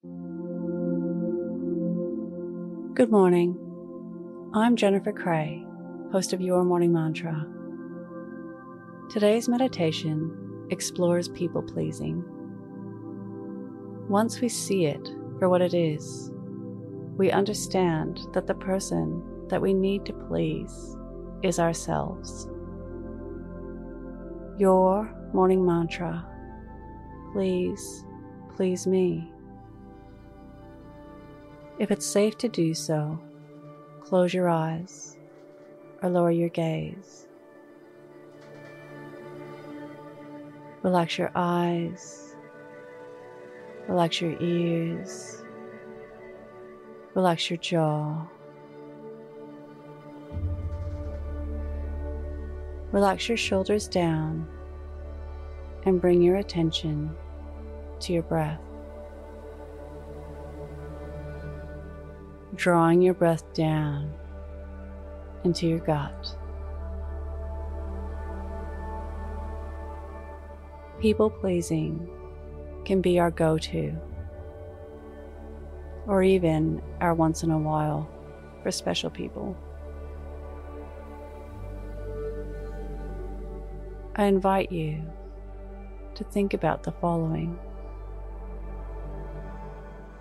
Good morning. I'm Jennifer Cray, host of Your Morning Mantra. Today's meditation explores people pleasing. Once we see it for what it is, we understand that the person that we need to please is ourselves. Your morning mantra please, please me. If it's safe to do so, close your eyes or lower your gaze. Relax your eyes, relax your ears, relax your jaw. Relax your shoulders down and bring your attention to your breath. Drawing your breath down into your gut. People pleasing can be our go to, or even our once in a while for special people. I invite you to think about the following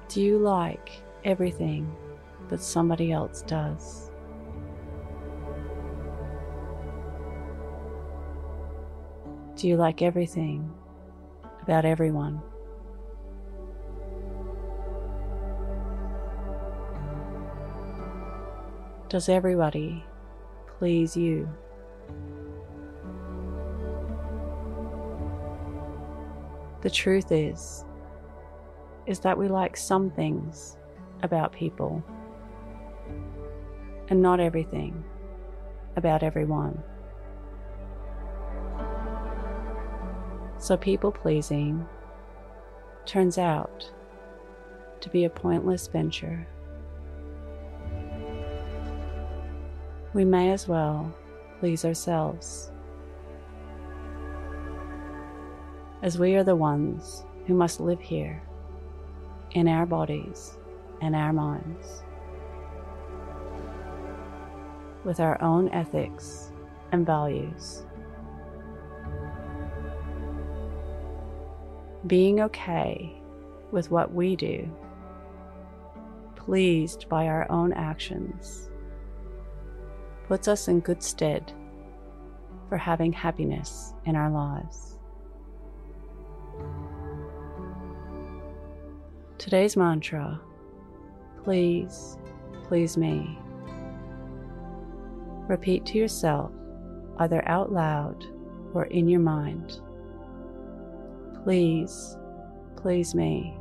Do you like everything that somebody else does. Do you like everything about everyone? Does everybody please you? The truth is, is that we like some things about people and not everything about everyone. So, people pleasing turns out to be a pointless venture. We may as well please ourselves, as we are the ones who must live here in our bodies and our minds with our own ethics and values. Being okay with what we do, pleased by our own actions, puts us in good stead for having happiness in our lives. Today's mantra please, please me Repeat to yourself, either out loud or in your mind. Please, please me.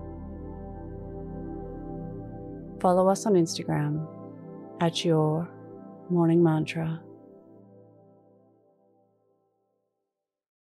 Follow us on Instagram at your morning mantra.